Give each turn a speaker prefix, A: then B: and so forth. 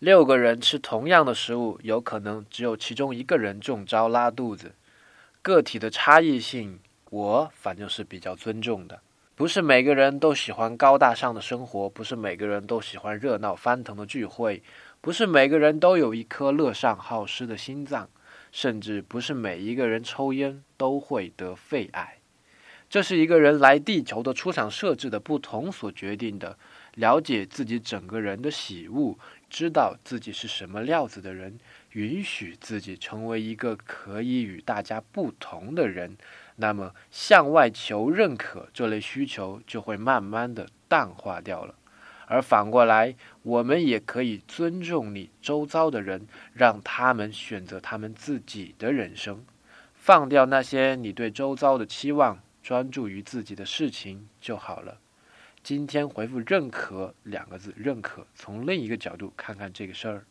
A: 六个人吃同样的食物，有可能只有其中一个人中招拉肚子。个体的差异性，我反正是比较尊重的。不是每个人都喜欢高大上的生活，不是每个人都喜欢热闹翻腾的聚会，不是每个人都有一颗乐善好施的心脏，甚至不是每一个人抽烟都会得肺癌。这是一个人来地球的出场设置的不同所决定的。了解自己整个人的喜恶。知道自己是什么料子的人，允许自己成为一个可以与大家不同的人，那么向外求认可这类需求就会慢慢的淡化掉了。而反过来，我们也可以尊重你周遭的人，让他们选择他们自己的人生，放掉那些你对周遭的期望，专注于自己的事情就好了。今天回复“认可”两个字，认可，从另一个角度看看这个事儿。